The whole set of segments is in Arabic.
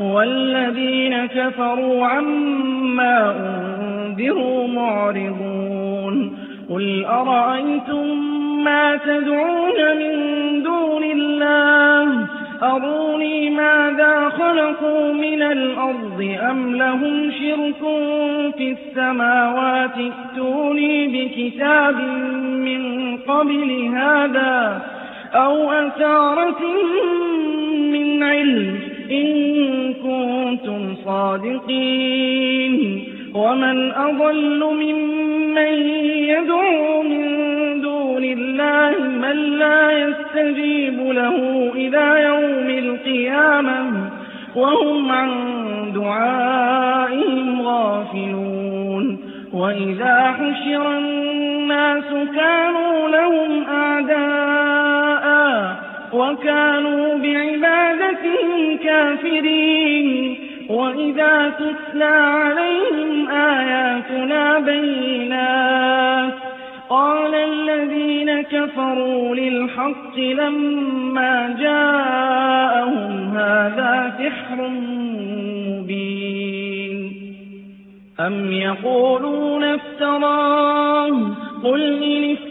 والذين كفروا عما أنذروا معرضون قل أرأيتم ما تدعون من دون الله؟ أروني ماذا خلقوا من الأرض أم لهم شرك في السماوات؟ ائتوني بكتاب من قبل هذا أو أثارة من علم إن كنتم صادقين. ومن أضل ممن يدعو من دون الله من لا يستجيب له إلى يوم القيامة وهم عن دعائهم غافلون. وإذا حشر الناس كانوا لهم أعداء وكانوا بعبادتهم كافرين. وإذا تتلى عليهم آياتنا بينات قال الذين كفروا للحق لما جاءهم هذا سحر مبين. أم يقولون افتراه؟ قل إن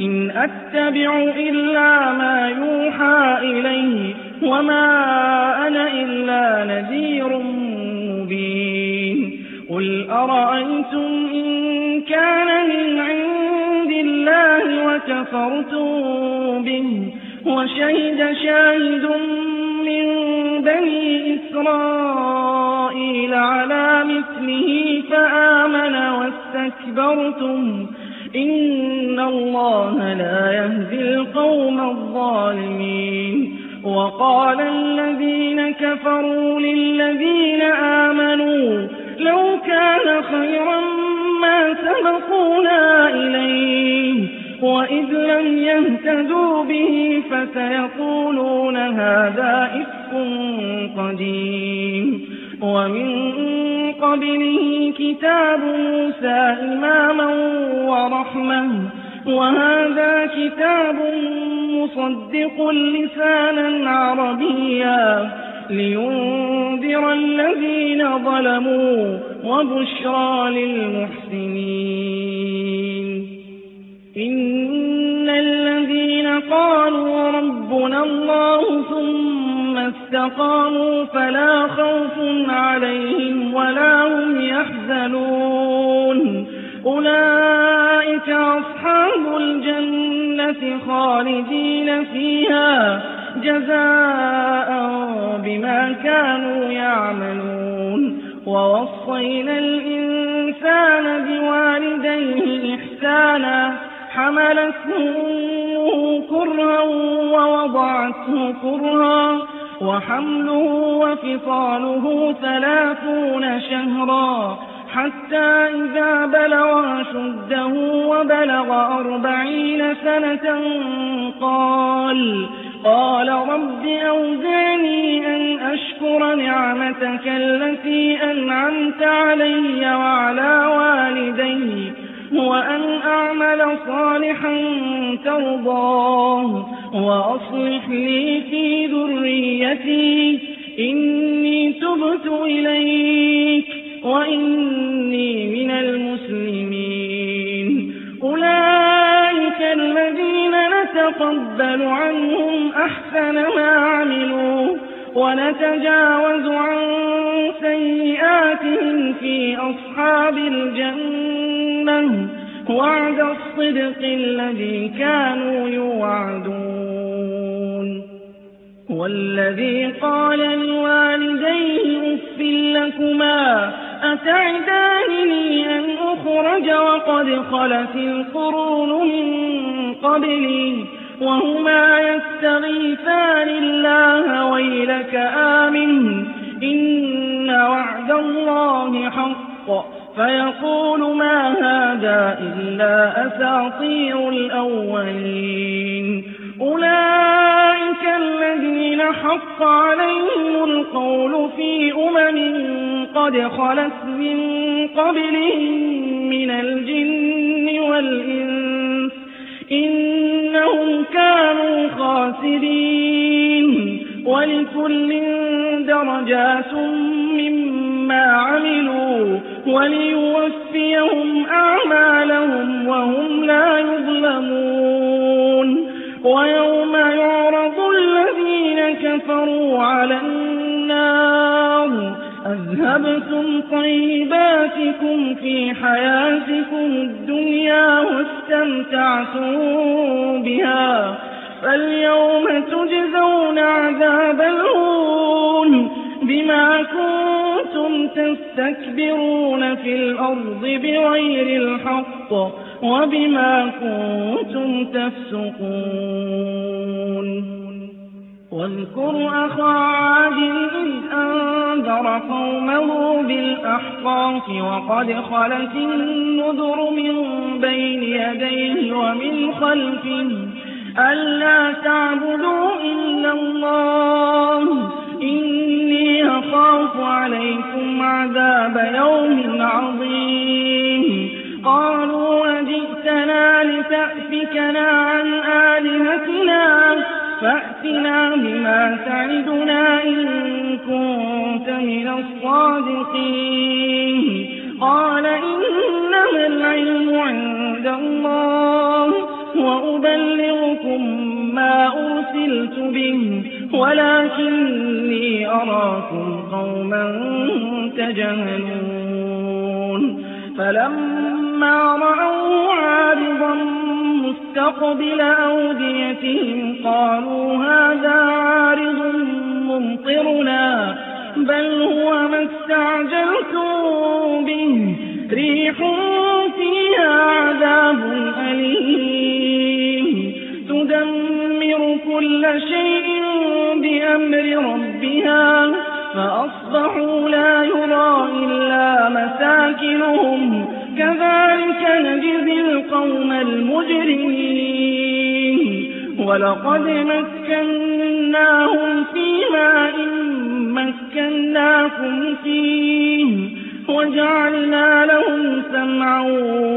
إن أتبع إلا ما يوحى إليه وما أنا إلا نذير مبين. قل أرأيتم إن كان من عند الله وكفرتم به وشهد شاهد من بني إسرائيل على مثله فآمن واستكبرتم إن الله لا يهدي القوم الظالمين وقال الذين كفروا للذين آمنوا لو كان خيرا ما سبقونا إليه وإذ لم يهتدوا به فسيقولون هذا إفك قديم ومن قبله كتاب موسى إماما ورحمة. وهذا كتاب مصدق لسانا عربيا. لينذر الذين ظلموا وبشرى للمحسنين. إن الذين قالوا ربنا الله ثم استقاموا فلا خوف عليهم ولا هم يحزنون. أولئك أصحاب الجنة خالدين فيها جزاء بما كانوا يعملون. ووصينا الإنسان بوالديه إحسانا حملته كرها ووضعته كرها وحمله وفصاله ثلاثون شهرا حتى إذا بلغ أشده وبلغ أربعين سنة قال قال رب أوزعني أن أشكر نعمتك التي أنعمت علي وعلى والدي وأن أعمل صالحا ترضاه وأصلح لي في ذريتي إني تبت إليك وإني من المسلمين. أولئك الذين نتقبل عنهم أحسن ما عملوا ونتجاوز عن سيئاتهم في أصحاب الجنة. وعد الصدق الذي كانوا يوعدون. والذي قال لوالديه أف لكما أتعدانني أن أخرج وقد خلت القرون من قبلي وهما يستغيثان الله ويلك آمن إن وعد الله حق. فيقول ما هذا إلا أساطير الأولين. أولئك الذين حق عليهم القول في أمم قد خلت من قبلهم من الجن والإنس. إنهم كانوا خاسرين. ولكل درجات مما عملوا. وليوفيهم أعمالهم وهم لا يظلمون. ويوم يعرض الذين كفروا على النار أذهبتم طيباتكم في حياتكم الدنيا واستمتعتم بها فاليوم تجزون عذاب الهون بما كنتم تستكبرون في الأرض بغير الحق وبما كنتم تفسقون. واذكر أخا عاد إذ أنذر قومه بالأحقاف وقد خلت النذر من بين يديه ومن خلفه ألا تعبدوا إلا الله إني أخاف عليكم عذاب يوم عظيم. قالوا أجئتنا لتأفكنا عن آلهتنا. فأتنا بما تعدنا إن كنت من الصادقين. قال إنما العلم عند الله. وأبلغكم ما أرسلت به. ولكني أراكم قوما تجهلون. فلما رأوا عارضا مستقبل أوديتهم قالوا هذا عارض ممطرنا بل هو ما استعجلتم به. ريح فيها عذاب أليم. تدمر كل شيء بأمر ربها فأصبحوا لا يرى إلا مساكنهم. كذلك نجزي القوم المجرمين. ولقد مكناهم في ماء مكناكم فيه وجعلنا لهم سمعا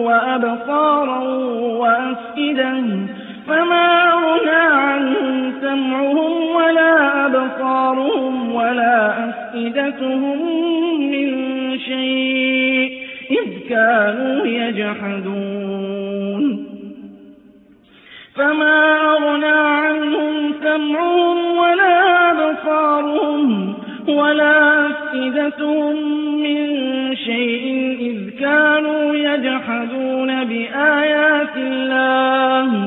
وأبصارا وأفئدة. فما أغنى عنهم سمعهم ولا أبصارهم ولا أفئدتهم من شيء إذ كانوا يجحدون. فما أغنى عنهم سمعهم ولا أبصارهم ولا أفئدتهم من شيء إذ كانوا يجحدون بآيات الله.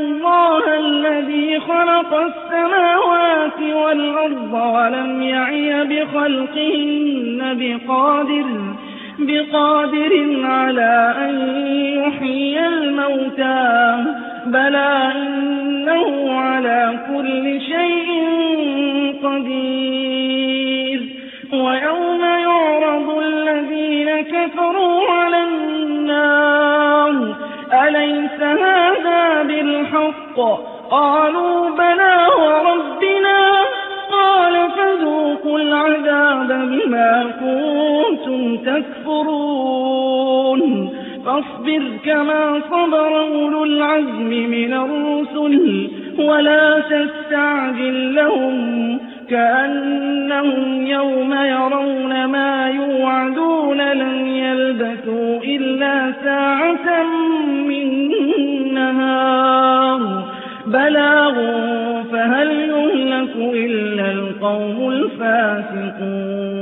الله الذي خلق السماوات والأرض ولم يعي بخلقهن بقادر بقادر على أن يحيي الموتى. بلى إنه على كل شيء قدير. ويوم يعرض الذين كفروا بالحق قالوا بلى وربنا. قال فذوقوا العذاب بما كنتم تكفرون. فاصبر كما صبر أولو العزم من الرسل. ولا تستعجل لهم كأنهم يوم يرون ما يوعدون لن يلبثوا إلا ساعة من نهار. بلاغ فهل يهلك إلا القوم الفاسقون